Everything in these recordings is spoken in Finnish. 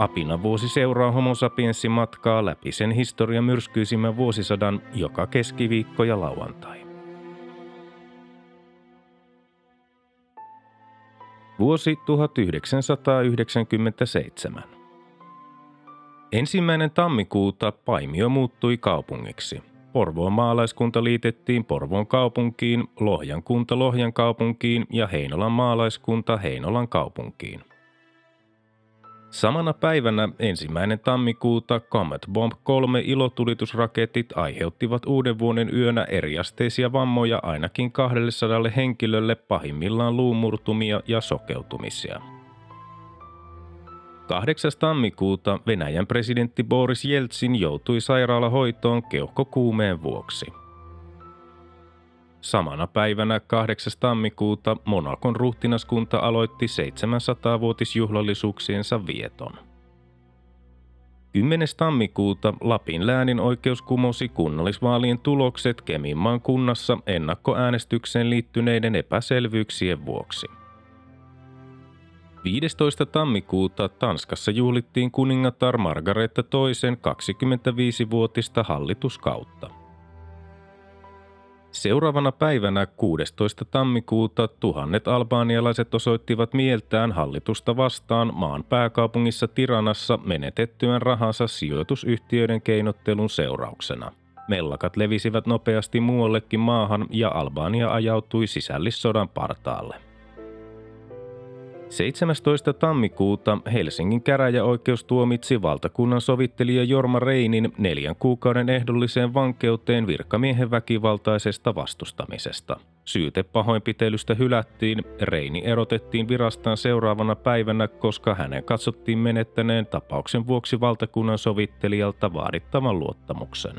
Apina vuosi seuraa homo sapiensin matkaa läpi sen historian myrskyisimmän vuosisadan joka keskiviikko ja lauantai. Vuosi 1997. Ensimmäinen tammikuuta Paimio muuttui kaupungiksi. Porvoon maalaiskunta liitettiin Porvoon kaupunkiin, Lohjan kunta Lohjan kaupunkiin ja Heinolan maalaiskunta Heinolan kaupunkiin. Samana päivänä ensimmäinen tammikuuta Comet Bomb 3 ilotulitusraketit aiheuttivat uuden vuoden yönä eriasteisia vammoja ainakin 200 henkilölle pahimmillaan luumurtumia ja sokeutumisia. 8. tammikuuta Venäjän presidentti Boris Jeltsin joutui sairaalahoitoon keuhkokuumeen vuoksi – Samana päivänä 8. tammikuuta Monakon ruhtinaskunta aloitti 700-vuotisjuhlallisuuksiensa vieton. 10. tammikuuta Lapin läänin oikeus kumosi kunnallisvaalien tulokset Keminmaan kunnassa ennakkoäänestykseen liittyneiden epäselvyyksien vuoksi. 15. tammikuuta Tanskassa juhlittiin kuningatar Margareta II 25-vuotista hallituskautta. Seuraavana päivänä 16. tammikuuta tuhannet albaanialaiset osoittivat mieltään hallitusta vastaan maan pääkaupungissa Tiranassa menetettyään rahansa sijoitusyhtiöiden keinottelun seurauksena. Mellakat levisivät nopeasti muuallekin maahan ja Albania ajautui sisällissodan partaalle. 17. tammikuuta Helsingin käräjäoikeus tuomitsi valtakunnan sovittelija Jorma Reinin neljän kuukauden ehdolliseen vankeuteen virkamiehen väkivaltaisesta vastustamisesta. Syyte pahoinpitelystä hylättiin, Reini erotettiin virastaan seuraavana päivänä, koska hänen katsottiin menettäneen tapauksen vuoksi valtakunnan sovittelijalta vaadittavan luottamuksen.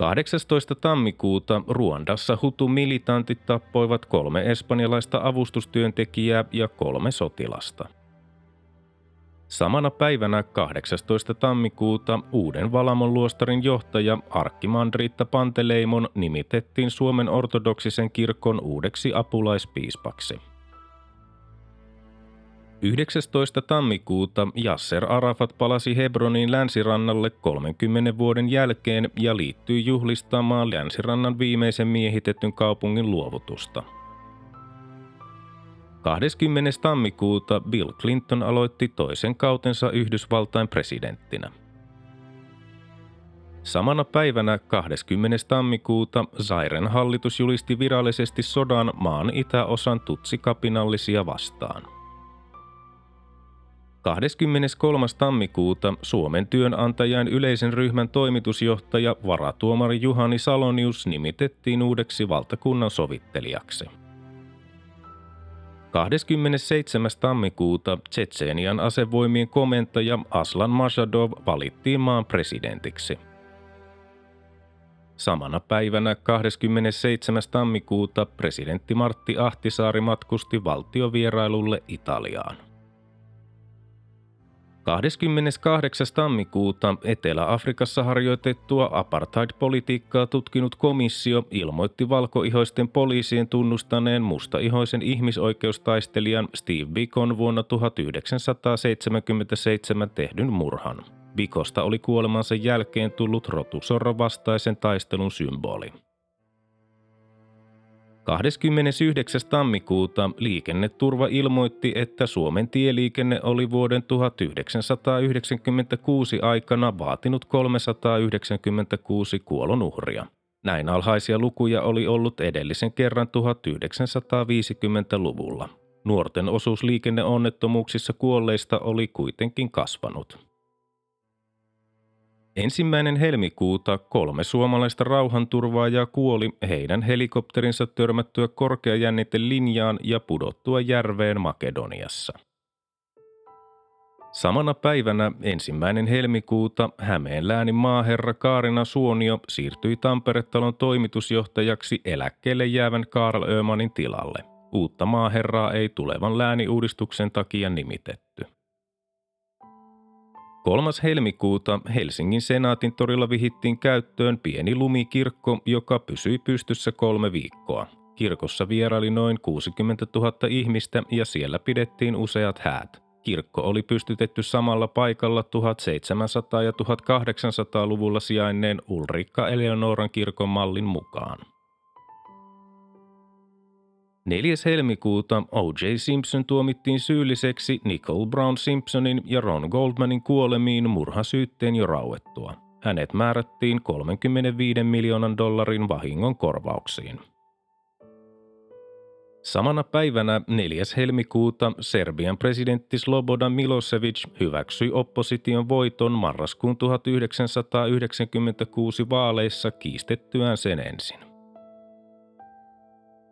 18. tammikuuta Ruandassa Hutu-militantit tappoivat kolme espanjalaista avustustyöntekijää ja kolme sotilasta. Samana päivänä 18. tammikuuta uuden Valamon luostarin johtaja Arkkimandriitta Panteleimon nimitettiin Suomen ortodoksisen kirkon uudeksi apulaispiispaksi. 19. tammikuuta Yasser Arafat palasi Hebroniin länsirannalle 30 vuoden jälkeen ja liittyi juhlistamaan länsirannan viimeisen miehitetyn kaupungin luovutusta. 20. tammikuuta Bill Clinton aloitti toisen kautensa Yhdysvaltain presidenttinä. Samana päivänä 20. tammikuuta Zairen hallitus julisti virallisesti sodan maan itäosan tutsikapinallisia vastaan – 23. tammikuuta Suomen työnantajan yleisen ryhmän toimitusjohtaja varatuomari Juhani Salonius nimitettiin uudeksi valtakunnan sovittelijaksi. 27. tammikuuta Tsetseenian asevoimien komentaja Aslan Mashadov valittiin maan presidentiksi. Samana päivänä 27. tammikuuta presidentti Martti Ahtisaari matkusti valtiovierailulle Italiaan. 28. tammikuuta Etelä-Afrikassa harjoitettua apartheid-politiikkaa tutkinut komissio ilmoitti valkoihoisten poliisien tunnustaneen mustaihoisen ihmisoikeustaistelijan Steve Bikon vuonna 1977 tehdyn murhan. Bikosta oli kuolemansa jälkeen tullut rotusorron vastaisen taistelun symboli. 29. tammikuuta liikenneturva ilmoitti, että Suomen tieliikenne oli vuoden 1996 aikana vaatinut 396 kuolonuhria. Näin alhaisia lukuja oli ollut edellisen kerran 1950-luvulla. Nuorten osuus liikenneonnettomuuksissa kuolleista oli kuitenkin kasvanut. Ensimmäinen helmikuuta kolme suomalaista rauhanturvaajaa kuoli heidän helikopterinsa törmättyä korkeajänniten linjaan ja pudottua järveen Makedoniassa. Samana päivänä ensimmäinen helmikuuta Hämeen läänin maaherra Kaarina Suonio siirtyi Tampere-talon toimitusjohtajaksi eläkkeelle jäävän Karl Ömanin tilalle. Uutta maaherraa ei tulevan lääniuudistuksen takia nimitetty. 3. helmikuuta Helsingin senaatin torilla vihittiin käyttöön pieni lumikirkko, joka pysyi pystyssä kolme viikkoa. Kirkossa vieraili noin 60 000 ihmistä ja siellä pidettiin useat häät. Kirkko oli pystytetty samalla paikalla 1700- ja 1800-luvulla sijainneen Ulrikka Eleonoran kirkon mallin mukaan. 4. helmikuuta O.J. Simpson tuomittiin syylliseksi Nicole Brown Simpsonin ja Ron Goldmanin kuolemiin murhasyytteen jo rauettua. Hänet määrättiin 35 miljoonan dollarin vahingon korvauksiin. Samana päivänä 4. helmikuuta Serbian presidentti Slobodan Milosevic hyväksyi opposition voiton marraskuun 1996 vaaleissa kiistettyään sen ensin.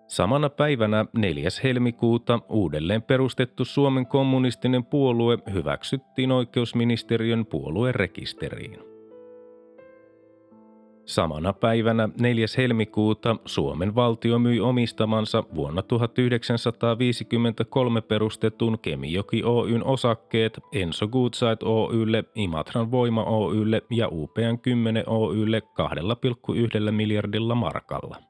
Samana päivänä 4. helmikuuta uudelleen perustettu Suomen kommunistinen puolue hyväksyttiin oikeusministeriön puoluerekisteriin. Samana päivänä 4. helmikuuta Suomen valtio myi omistamansa vuonna 1953 perustetun Kemijoki Oyn osakkeet Enso Goodside Oylle, Imatran Voima Oylle ja UPN 10 Oylle 2,1 miljardilla markalla.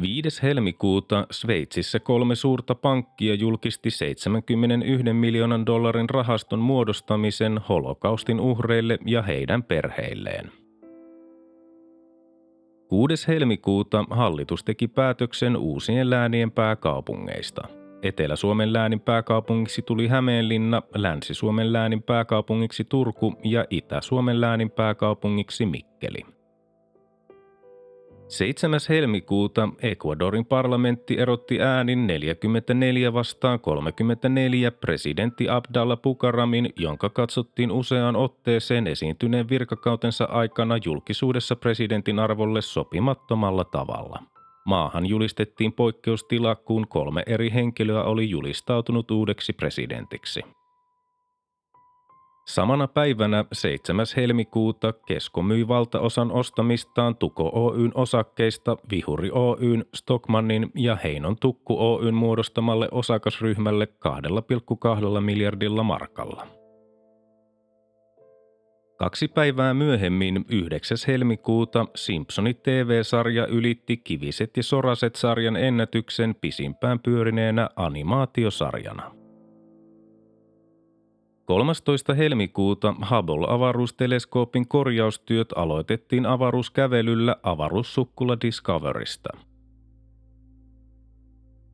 5. helmikuuta Sveitsissä kolme suurta pankkia julkisti 71 miljoonan dollarin rahaston muodostamisen holokaustin uhreille ja heidän perheilleen. 6. helmikuuta hallitus teki päätöksen uusien läänien pääkaupungeista. Etelä-Suomen läänin pääkaupungiksi tuli Hämeenlinna, Länsi-Suomen läänin pääkaupungiksi Turku ja Itä-Suomen läänin pääkaupungiksi Mikkeli. 7. helmikuuta Ecuadorin parlamentti erotti äänin 44 vastaan 34 presidentti Abdalla Bukaramin, jonka katsottiin useaan otteeseen esiintyneen virkakautensa aikana julkisuudessa presidentin arvolle sopimattomalla tavalla. Maahan julistettiin poikkeustila, kun kolme eri henkilöä oli julistautunut uudeksi presidentiksi. Samana päivänä 7. helmikuuta Kesko myi valtaosan ostamistaan Tuko Oyn osakkeista Vihuri Oyn, Stockmannin ja Heinon Tukku Oyn muodostamalle osakasryhmälle 2,2 miljardilla markalla. Kaksi päivää myöhemmin, 9. helmikuuta, Simpsonit TV-sarja ylitti Kiviset ja Soraset-sarjan ennätyksen pisimpään pyörineenä animaatiosarjana. 13. helmikuuta Hubble-avaruusteleskoopin korjaustyöt aloitettiin avaruuskävelyllä avaruussukkula Discoverista.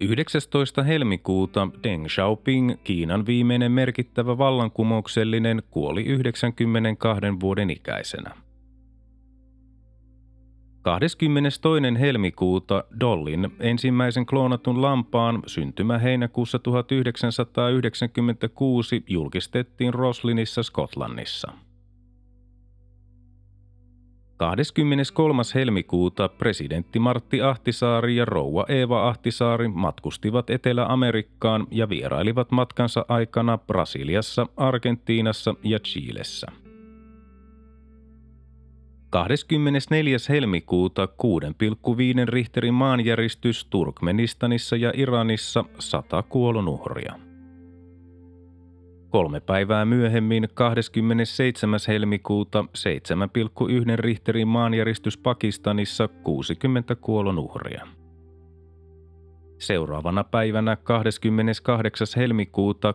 19. helmikuuta Deng Xiaoping, Kiinan viimeinen merkittävä vallankumouksellinen, kuoli 92 vuoden ikäisenä. 22. helmikuuta Dollin ensimmäisen kloonatun lampaan syntymä heinäkuussa 1996 julkistettiin Roslinissa Skotlannissa. 23. helmikuuta presidentti Martti Ahtisaari ja rouva Eeva Ahtisaari matkustivat Etelä-Amerikkaan ja vierailivat matkansa aikana Brasiliassa, Argentiinassa ja Chilessä – 24. helmikuuta 6,5 Richterin maanjäristys Turkmenistanissa ja Iranissa 100 kuolonuhria. Kolme päivää myöhemmin 27. helmikuuta 7,1 Richterin maanjäristys Pakistanissa 60 kuolonuhria. Seuraavana päivänä 28. helmikuuta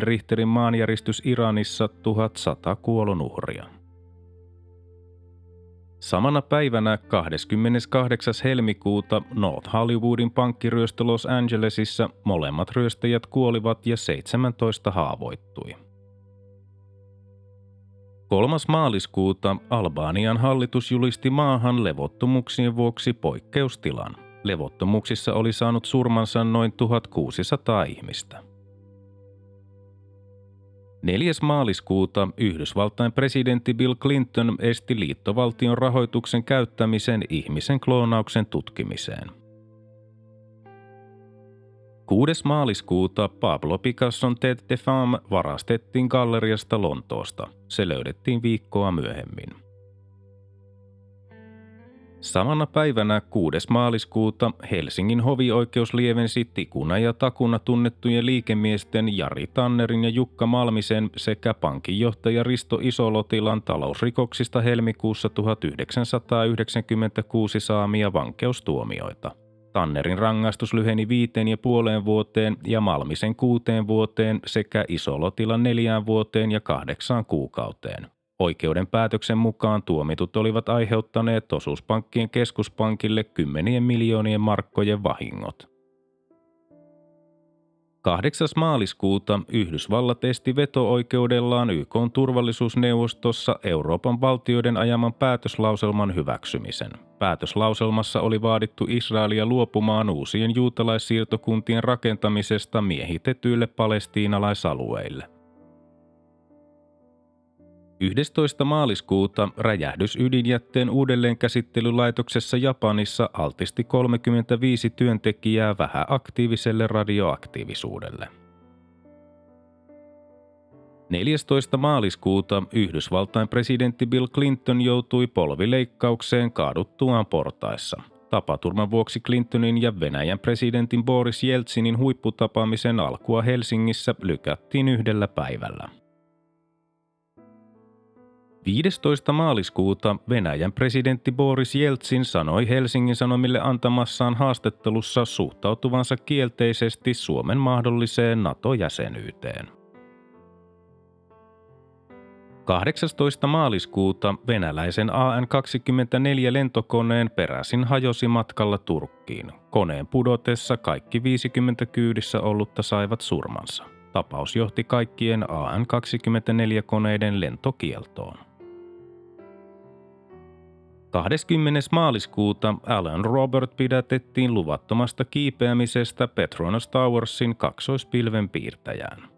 6,1 Richterin maanjäristys Iranissa 1100 kuolonuhria. Samana päivänä 28. helmikuuta North Hollywoodin pankkiryöstö Los Angelesissa molemmat ryöstäjät kuolivat ja 17 haavoittui. 3. maaliskuuta Albanian hallitus julisti maahan levottomuuksien vuoksi poikkeustilan. Levottomuuksissa oli saanut surmansa noin 1600 ihmistä. 4. maaliskuuta Yhdysvaltain presidentti Bill Clinton esti liittovaltion rahoituksen käyttämisen ihmisen kloonauksen tutkimiseen. 6. maaliskuuta Pablo Picasson Tête de Femme varastettiin galleriasta Lontoosta. Se löydettiin viikkoa myöhemmin. Samana päivänä 6. maaliskuuta Helsingin hovioikeus lievensi tikuna ja takuna tunnettujen liikemiesten Jari Tannerin ja Jukka Malmisen sekä pankinjohtaja Risto Isolotilan talousrikoksista helmikuussa 1996 saamia vankeustuomioita. Tannerin rangaistus lyheni viiteen ja puoleen vuoteen ja Malmisen kuuteen vuoteen sekä Isolotilan neljään vuoteen ja kahdeksaan kuukauteen. Oikeuden päätöksen mukaan tuomitut olivat aiheuttaneet osuuspankkien keskuspankille kymmenien miljoonien markkojen vahingot. 8. maaliskuuta Yhdysvallat esti veto-oikeudellaan YK turvallisuusneuvostossa Euroopan valtioiden ajaman päätöslauselman hyväksymisen. Päätöslauselmassa oli vaadittu Israelia luopumaan uusien juutalaissiirtokuntien rakentamisesta miehitetyille palestiinalaisalueille. 11. maaliskuuta räjähdys ydinjätteen uudelleenkäsittelylaitoksessa Japanissa altisti 35 työntekijää vähäaktiiviselle radioaktiivisuudelle. 14. maaliskuuta Yhdysvaltain presidentti Bill Clinton joutui polvileikkaukseen kaaduttuaan portaissa. Tapaturman vuoksi Clintonin ja Venäjän presidentin Boris Jeltsinin huipputapaamisen alkua Helsingissä lykättiin yhdellä päivällä. 15. maaliskuuta Venäjän presidentti Boris Jeltsin sanoi Helsingin Sanomille antamassaan haastattelussa suhtautuvansa kielteisesti Suomen mahdolliseen NATO-jäsenyyteen. 18. maaliskuuta venäläisen AN-24 lentokoneen peräsin hajosi matkalla Turkkiin. Koneen pudotessa kaikki 50 kyydissä ollutta saivat surmansa. Tapaus johti kaikkien AN-24-koneiden lentokieltoon. 20. maaliskuuta Alan Robert pidätettiin luvattomasta kiipeämisestä Petronas Towersin kaksoispilven piirtäjään.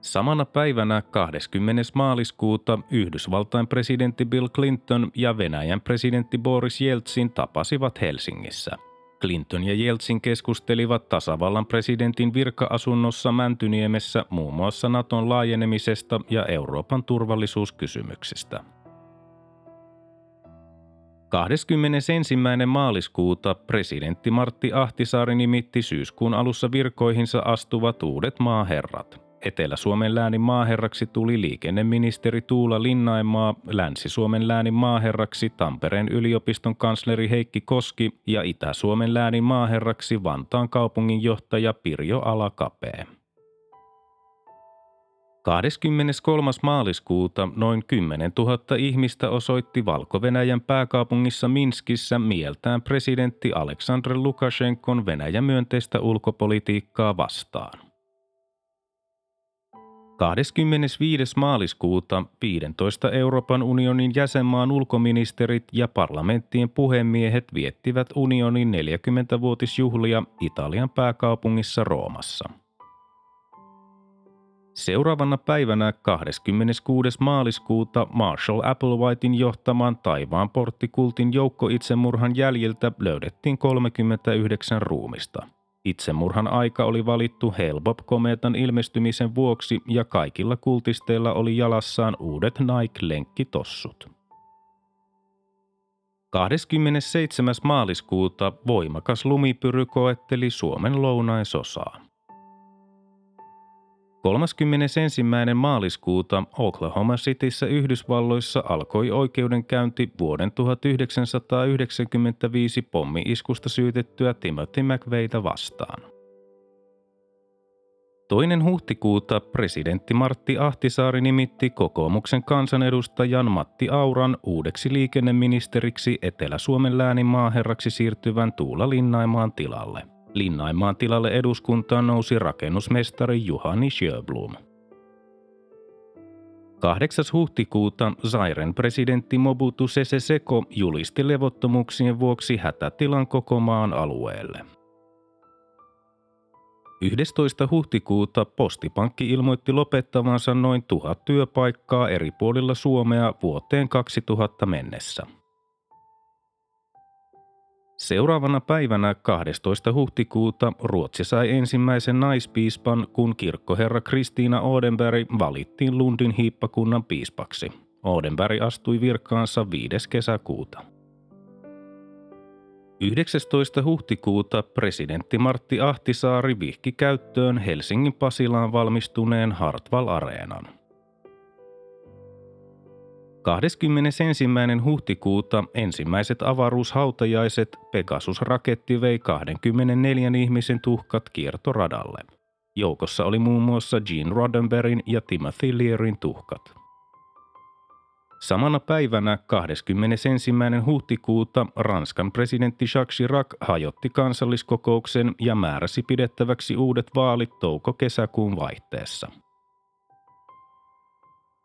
Samana päivänä 20. maaliskuuta Yhdysvaltain presidentti Bill Clinton ja Venäjän presidentti Boris Jeltsin tapasivat Helsingissä. Clinton ja Jeltsin keskustelivat tasavallan presidentin virka-asunnossa Mäntyniemessä muun muassa Naton laajenemisesta ja Euroopan turvallisuuskysymyksistä. 21. maaliskuuta presidentti Martti Ahtisaari nimitti syyskuun alussa virkoihinsa astuvat uudet maaherrat. Etelä-Suomen läänin maaherraksi tuli liikenneministeri Tuula Linnaimaa, Länsi-Suomen läänin maaherraksi Tampereen yliopiston kansleri Heikki Koski ja Itä-Suomen läänin maaherraksi Vantaan kaupunginjohtaja Pirjo Alakapee. 23. maaliskuuta noin 10 000 ihmistä osoitti Valko-Venäjän pääkaupungissa Minskissä mieltään presidentti Aleksandr Lukashenkon Venäjän myönteistä ulkopolitiikkaa vastaan. 25. maaliskuuta 15 Euroopan unionin jäsenmaan ulkoministerit ja parlamenttien puhemiehet viettivät unionin 40-vuotisjuhlia Italian pääkaupungissa Roomassa. Seuraavana päivänä 26. maaliskuuta Marshall Applewhitein johtaman taivaan porttikultin joukkoitsemurhan jäljiltä löydettiin 39 ruumista. Itsemurhan aika oli valittu Hale-Bopp-komeetan ilmestymisen vuoksi ja kaikilla kultisteilla oli jalassaan uudet Nike-lenkkitossut. 27. maaliskuuta voimakas lumipyry koetteli Suomen lounaisosaa. 31. maaliskuuta Oklahoma Cityssä Yhdysvalloissa alkoi oikeudenkäynti vuoden 1995 pommi-iskusta syytettyä Timothy McVeitä vastaan. Toinen huhtikuuta presidentti Martti Ahtisaari nimitti kokoomuksen kansanedustajan Matti Auran uudeksi liikenneministeriksi Etelä-Suomen läänin maaherraksi siirtyvän Tuula Linnaimaan tilalle – Linnaimaan tilalle eduskuntaan nousi rakennusmestari Juhani Sjöblom. 8. huhtikuuta Zairen presidentti Mobutu Sese Seko julisti levottomuuksien vuoksi hätätilan koko maan alueelle. 11. huhtikuuta Postipankki ilmoitti lopettavansa noin tuhat työpaikkaa eri puolilla Suomea vuoteen 2000 mennessä. Seuraavana päivänä 12. huhtikuuta Ruotsi sai ensimmäisen naispiispan, kun kirkkoherra Kristiina Odenberg valittiin Lundin hiippakunnan piispaksi. Odenberg astui virkaansa 5. kesäkuuta. 19. huhtikuuta presidentti Martti Ahtisaari vihki käyttöön Helsingin Pasilaan valmistuneen Hartwall Areenan. 21. huhtikuuta ensimmäiset avaruushautajaiset Pegasus-raketti vei 24 ihmisen tuhkat kiertoradalle. Joukossa oli muun muassa Gene Roddenberryn ja Timothy Learyn tuhkat. Samana päivänä 21. huhtikuuta Ranskan presidentti Jacques Chirac hajotti kansalliskokouksen ja määräsi pidettäväksi uudet vaalit touko-kesäkuun vaihteessa.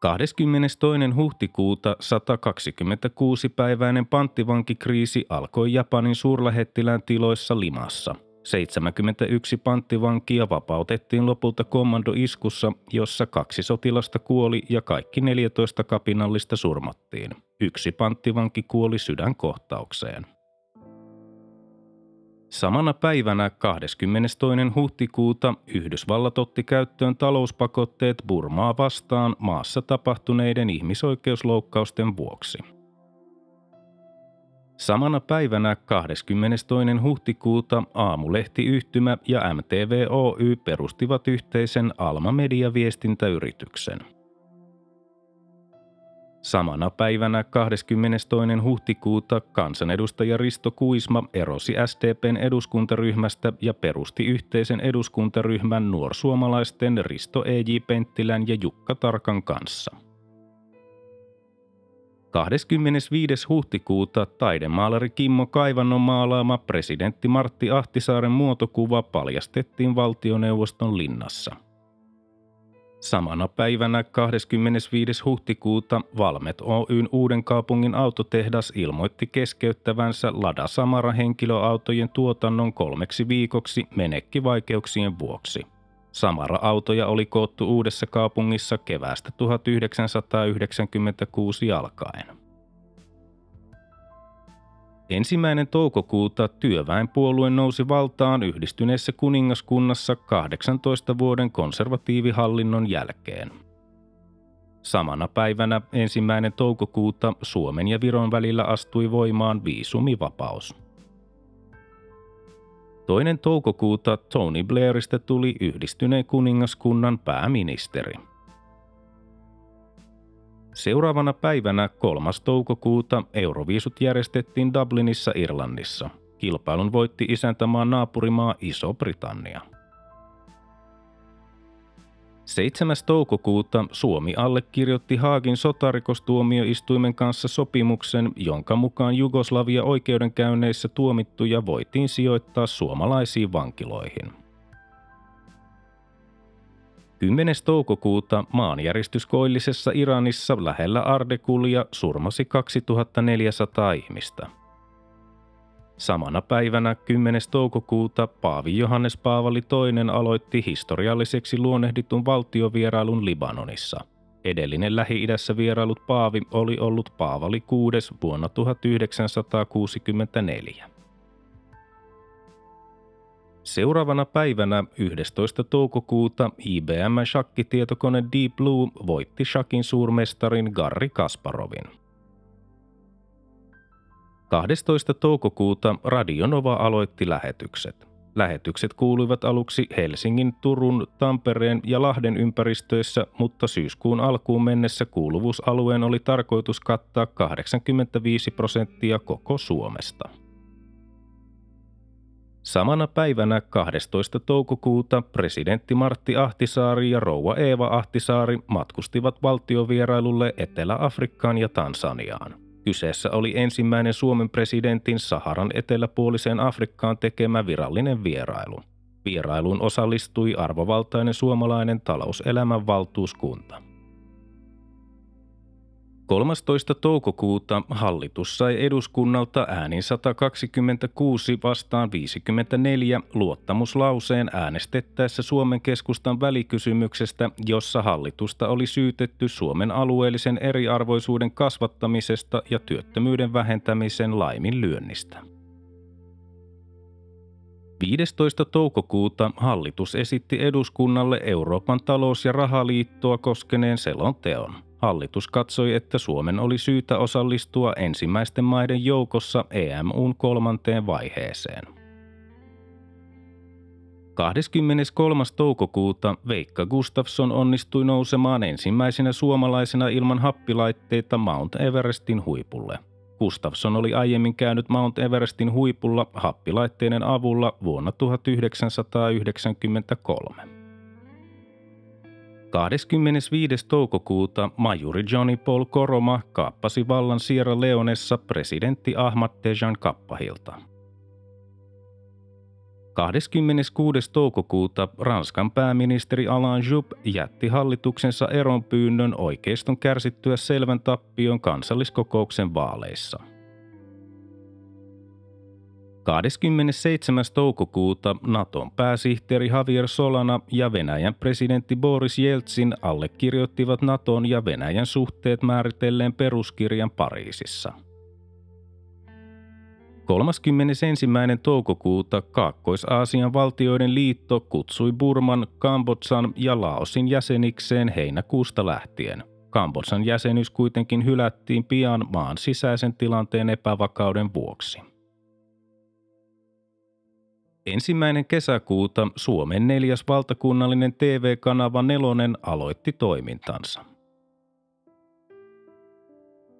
22. huhtikuuta 126-päiväinen panttivankikriisi alkoi Japanin suurlähettilään tiloissa Limassa – 71 panttivankia vapautettiin lopulta kommandoiskussa, jossa kaksi sotilasta kuoli ja kaikki 14 kapinallista surmattiin. Yksi panttivanki kuoli sydänkohtaukseen. Samana päivänä 22. huhtikuuta Yhdysvallat otti käyttöön talouspakotteet Burmaa vastaan maassa tapahtuneiden ihmisoikeusloukkausten vuoksi. Samana päivänä 22. huhtikuuta Aamulehtiyhtymä ja MTV Oy perustivat yhteisen Alma Media viestintäyrityksen. Samana päivänä 22. huhtikuuta kansanedustaja Risto Kuisma erosi SDPn eduskuntaryhmästä ja perusti yhteisen eduskuntaryhmän nuorsuomalaisten Risto E.J. Penttilän ja Jukka Tarkan kanssa – 25. huhtikuuta taidemaalari Kimmo Kaivannon maalaama presidentti Martti Ahtisaaren muotokuva paljastettiin valtioneuvoston linnassa. Samana päivänä 25. huhtikuuta Valmet Oyn Uuden kaupungin autotehdas ilmoitti keskeyttävänsä Lada Samara henkilöautojen tuotannon kolmeksi viikoksi menekkivaikeuksien vuoksi – Samara-autoja oli koottu uudessa kaupungissa keväästä 1996 alkaen. Ensimmäinen toukokuuta työväenpuolue nousi valtaan yhdistyneessä kuningaskunnassa 18 vuoden konservatiivihallinnon jälkeen. Samana päivänä ensimmäinen toukokuuta Suomen ja Viron välillä astui voimaan viisumivapaus. Toinen toukokuuta Tony Blairista tuli yhdistyneen kuningaskunnan pääministeri. Seuraavana päivänä 3. toukokuuta Euroviisut järjestettiin Dublinissa Irlannissa. Kilpailun voitti isäntämaan naapurimaa Iso-Britannia. 7. toukokuuta Suomi allekirjoitti Haagin sotarikostuomioistuimen kanssa sopimuksen, jonka mukaan Jugoslavia oikeudenkäynneissä tuomittuja voitiin sijoittaa suomalaisiin vankiloihin. 10. toukokuuta maanjäristys koillisessa Iranissa lähellä Ardekulia surmasi 2400 ihmistä – Samana päivänä 10. toukokuuta Paavi Johannes Paavali II aloitti historialliseksi luonnehditun valtiovierailun Libanonissa. Edellinen Lähi-idässä vierailut Paavi oli ollut Paavali VI vuonna 1964. Seuraavana päivänä 11. toukokuuta IBM-shakkitietokone Deep Blue voitti shakin suurmestarin Garri Kasparovin. 12. toukokuuta Radionova aloitti lähetykset. Lähetykset kuuluivat aluksi Helsingin, Turun, Tampereen ja Lahden ympäristöissä, mutta syyskuun alkuun mennessä kuuluvuusalueen oli tarkoitus kattaa 85 prosenttia koko Suomesta. Samana päivänä 12. toukokuuta presidentti Martti Ahtisaari ja rouva Eeva Ahtisaari matkustivat valtiovierailulle Etelä-Afrikkaan ja Tansaniaan. Kyseessä oli ensimmäinen Suomen presidentin Saharan eteläpuoliseen Afrikkaan tekemä virallinen vierailu. Vierailuun osallistui arvovaltainen suomalainen talouselämän valtuuskunta. 13. toukokuuta hallitus sai eduskunnalta äänin 126 vastaan 54 luottamuslauseen äänestettäessä Suomen keskustan välikysymyksestä, jossa hallitusta oli syytetty Suomen alueellisen eriarvoisuuden kasvattamisesta ja työttömyyden vähentämisen laiminlyönnistä. 15. toukokuuta hallitus esitti eduskunnalle Euroopan talous- ja rahaliittoa koskeneen selonteon. Hallitus katsoi, että Suomen oli syytä osallistua ensimmäisten maiden joukossa EMUn kolmanteen vaiheeseen. 23. toukokuuta Veikka Gustafsson onnistui nousemaan ensimmäisenä suomalaisena ilman happilaitteita Mount Everestin huipulle – Gustafsson oli aiemmin käynyt Mount Everestin huipulla happilaitteiden avulla vuonna 1993. 25. toukokuuta majuri Johnny Paul Koroma kaappasi vallan Sierra Leonessa presidentti Ahmad Tejan Kappahilta. 26. toukokuuta Ranskan pääministeri Alain Juppé jätti hallituksensa eronpyynnön oikeiston kärsittyä selvän tappion kansalliskokouksen vaaleissa. 27. toukokuuta Naton pääsihteeri Javier Solana ja Venäjän presidentti Boris Jeltsin allekirjoittivat Naton ja Venäjän suhteet määritelleen peruskirjan Pariisissa – 31. toukokuuta Kaakkois-Aasian valtioiden liitto kutsui Burman, Kambodsan ja Laosin jäsenikseen heinäkuusta lähtien. Kambodsan jäsenyys kuitenkin hylättiin pian maan sisäisen tilanteen epävakauden vuoksi. Ensimmäinen kesäkuuta Suomen neljäs valtakunnallinen TV-kanava Nelonen aloitti toimintansa.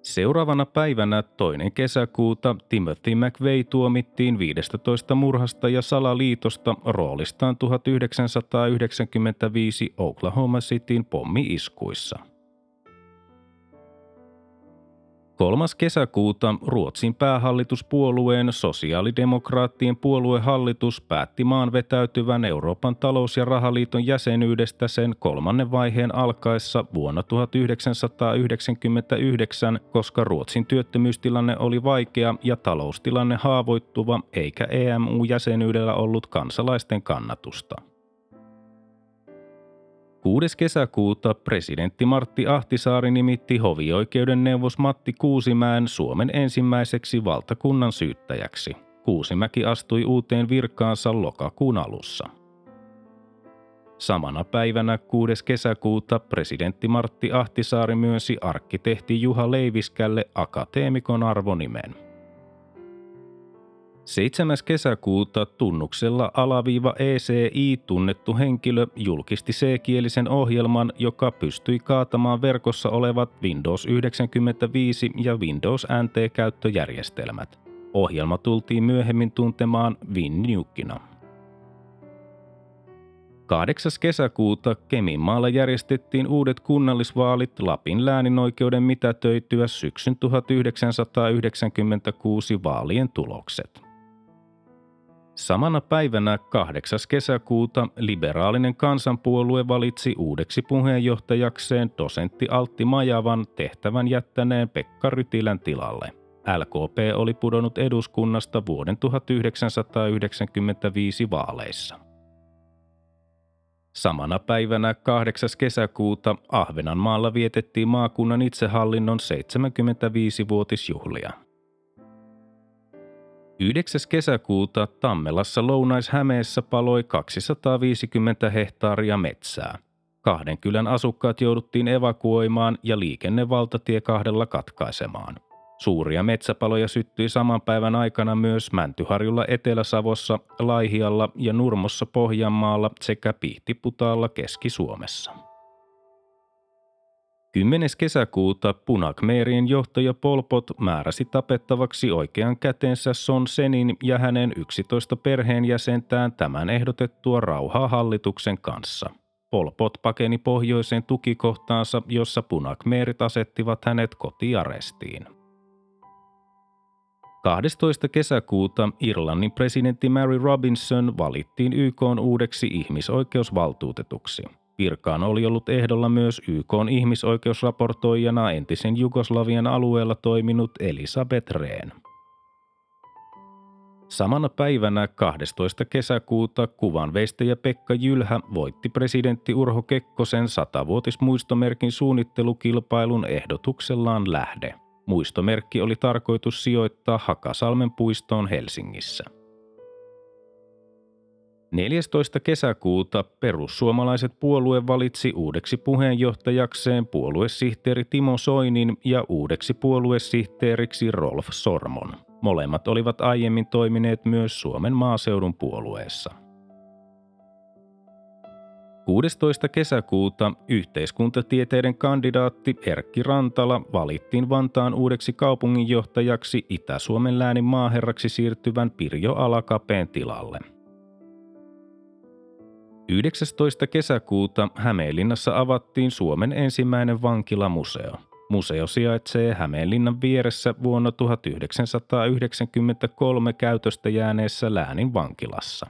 Seuraavana päivänä toinen kesäkuuta Timothy McVeigh tuomittiin 15 murhasta ja salaliitosta roolistaan 1995 Oklahoma Cityn pommi-iskuissa. 3. kesäkuuta Ruotsin päähallituspuolueen sosiaalidemokraattien puoluehallitus päätti maan vetäytyvän Euroopan talous- ja rahaliiton jäsenyydestä sen kolmannen vaiheen alkaessa vuonna 1999, koska Ruotsin työttömyystilanne oli vaikea ja taloustilanne haavoittuva eikä EMU-jäsenyydellä ollut kansalaisten kannatusta. 6. kesäkuuta presidentti Martti Ahtisaari nimitti hovioikeuden neuvos Matti Kuusimäen Suomen ensimmäiseksi valtakunnan syyttäjäksi. Kuusimäki astui uuteen virkaansa lokakuun alussa. Samana päivänä 6. kesäkuuta presidentti Martti Ahtisaari myönsi arkkitehti Juha Leiviskälle akateemikon arvonimen. 7. kesäkuuta tunnuksella alaviiva ECI tunnettu henkilö julkisti C-kielisen ohjelman, joka pystyi kaatamaan verkossa olevat Windows 95 ja Windows NT-käyttöjärjestelmät. Ohjelma tultiin myöhemmin tuntemaan WinNukina. 8. kesäkuuta Keminmaalla järjestettiin uudet kunnallisvaalit Lapin lääninoikeuden mitätöityä syksyn 1996 vaalien tulokset. Samana päivänä 8. kesäkuuta liberaalinen kansanpuolue valitsi uudeksi puheenjohtajakseen dosentti Altti Majavan tehtävän jättäneen Pekka Rytilän tilalle. LKP oli pudonnut eduskunnasta vuoden 1995 vaaleissa. Samana päivänä 8. kesäkuuta Ahvenanmaalla vietettiin maakunnan itsehallinnon 75-vuotisjuhlia. 9. kesäkuuta Tammelassa Lounais-Hämeessä paloi 250 hehtaaria metsää. Kahden kylän asukkaat jouduttiin evakuoimaan ja liikenne valtatie kahdella katkaisemaan. Suuria metsäpaloja syttyi saman päivän aikana myös Mäntyharjulla Etelä-Savossa, Laihialla ja Nurmossa Pohjanmaalla sekä Pihtiputaalla Keski-Suomessa. 10. kesäkuuta Punakmeerien johtaja Polpot määräsi tapettavaksi oikean kätensä Son Senin ja hänen 11 perheenjäsentään tämän ehdotettua rauhaa hallituksen kanssa. Polpot pakeni pohjoiseen tukikohtaansa, jossa Punakmeerit asettivat hänet kotiarestiin. 12. kesäkuuta Irlannin presidentti Mary Robinson valittiin YK uudeksi ihmisoikeusvaltuutetuksi – Virkaan oli ollut ehdolla myös YK ihmisoikeusraportoijana entisen Jugoslavian alueella toiminut Elisabeth Rehn. Samana päivänä 12. kesäkuuta kuvanveistäjä Pekka Jylhä voitti presidentti Urho Kekkosen satavuotismuistomerkin suunnittelukilpailun ehdotuksellaan lähde. Muistomerkki oli tarkoitus sijoittaa Hakasalmen puistoon Helsingissä. 14. kesäkuuta perussuomalaiset puolue valitsi uudeksi puheenjohtajakseen puoluesihteeri Timo Soinin ja uudeksi puoluesihteeriksi Rolf Sormon. Molemmat olivat aiemmin toimineet myös Suomen maaseudun puolueessa. 16. kesäkuuta yhteiskuntatieteiden kandidaatti Erkki Rantala valittiin Vantaan uudeksi kaupunginjohtajaksi Itä-Suomen läänin maaherraksi siirtyvän Pirjo Alakapeen tilalle. 19. kesäkuuta Hämeenlinnassa avattiin Suomen ensimmäinen vankilamuseo. Museo sijaitsee Hämeenlinnan vieressä vuonna 1993 käytöstä jääneessä läänin vankilassa.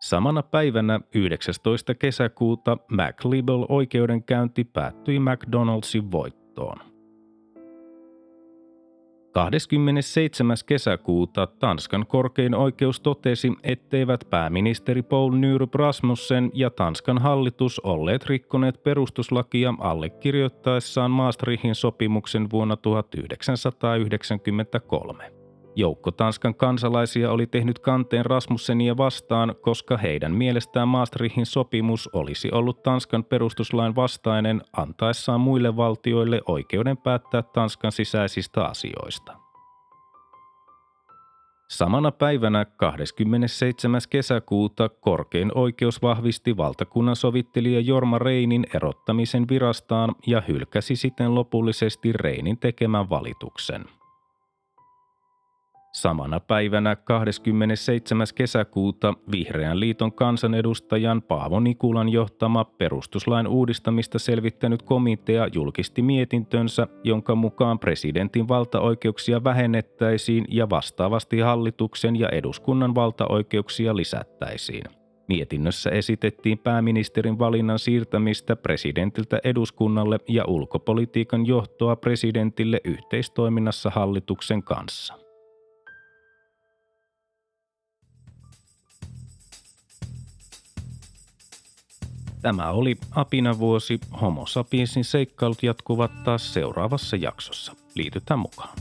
Samana päivänä 19. kesäkuuta McLibel oikeudenkäynti päättyi McDonaldsin voittoon. 27. kesäkuuta Tanskan korkein oikeus totesi, etteivät pääministeri Paul Nyrup Rasmussen ja Tanskan hallitus olleet rikkoneet perustuslakia allekirjoittaessaan Maastrichtin sopimuksen vuonna 1993. Joukko Tanskan kansalaisia oli tehnyt kanteen Rasmussenia vastaan, koska heidän mielestään Maastrichtin sopimus olisi ollut Tanskan perustuslain vastainen antaessaan muille valtioille oikeuden päättää Tanskan sisäisistä asioista. Samana päivänä 27. kesäkuuta korkein oikeus vahvisti valtakunnan sovittelija Jorma Reinin erottamisen virastaan ja hylkäsi siten lopullisesti Reinin tekemän valituksen. Samana päivänä 27. kesäkuuta Vihreän liiton kansanedustajan Paavo Nikulan johtama perustuslain uudistamista selvittänyt komitea julkisti mietintönsä, jonka mukaan presidentin valtaoikeuksia vähennettäisiin ja vastaavasti hallituksen ja eduskunnan valtaoikeuksia lisättäisiin. Mietinnössä esitettiin pääministerin valinnan siirtämistä presidentiltä eduskunnalle ja ulkopolitiikan johtoa presidentille yhteistoiminnassa hallituksen kanssa. Tämä oli Apina vuosi. Homo sapiensin seikkailut jatkuvat taas seuraavassa jaksossa. Liitytään mukaan.